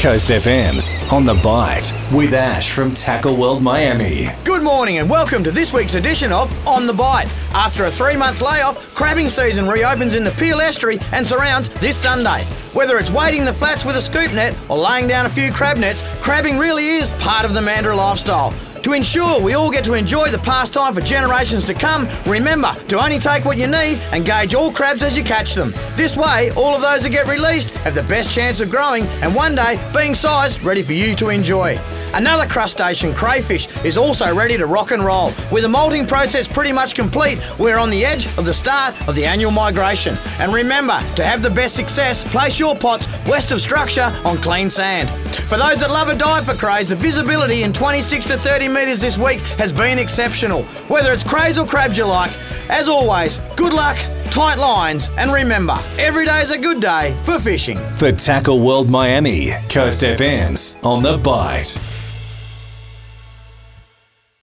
Coast FM's On the Bite with Ash from Tackle World Miami. Good morning and welcome to this week's edition of On the Bite. After a three month layoff, crabbing season reopens in the Peel Estuary and surrounds this Sunday. Whether it's wading the flats with a scoop net or laying down a few crab nets, crabbing really is part of the Mandurah lifestyle. To ensure we all get to enjoy the pastime for generations to come, remember to only take what you need and gauge all crabs as you catch them. This way, all of those that get released have the best chance of growing and one day being sized ready for you to enjoy. Another crustacean, crayfish, is also ready to rock and roll. With the molting process pretty much complete, we're on the edge of the start of the annual migration. And remember, to have the best success, place your pots west of structure on clean sand. For those that love a dive for crays, the visibility in 26 to 30 metres this week has been exceptional. Whether it's crays or crabs you like, as always, good luck, tight lines, and remember, every day is a good day for fishing. For Tackle World Miami, Coast FM's On the Bite.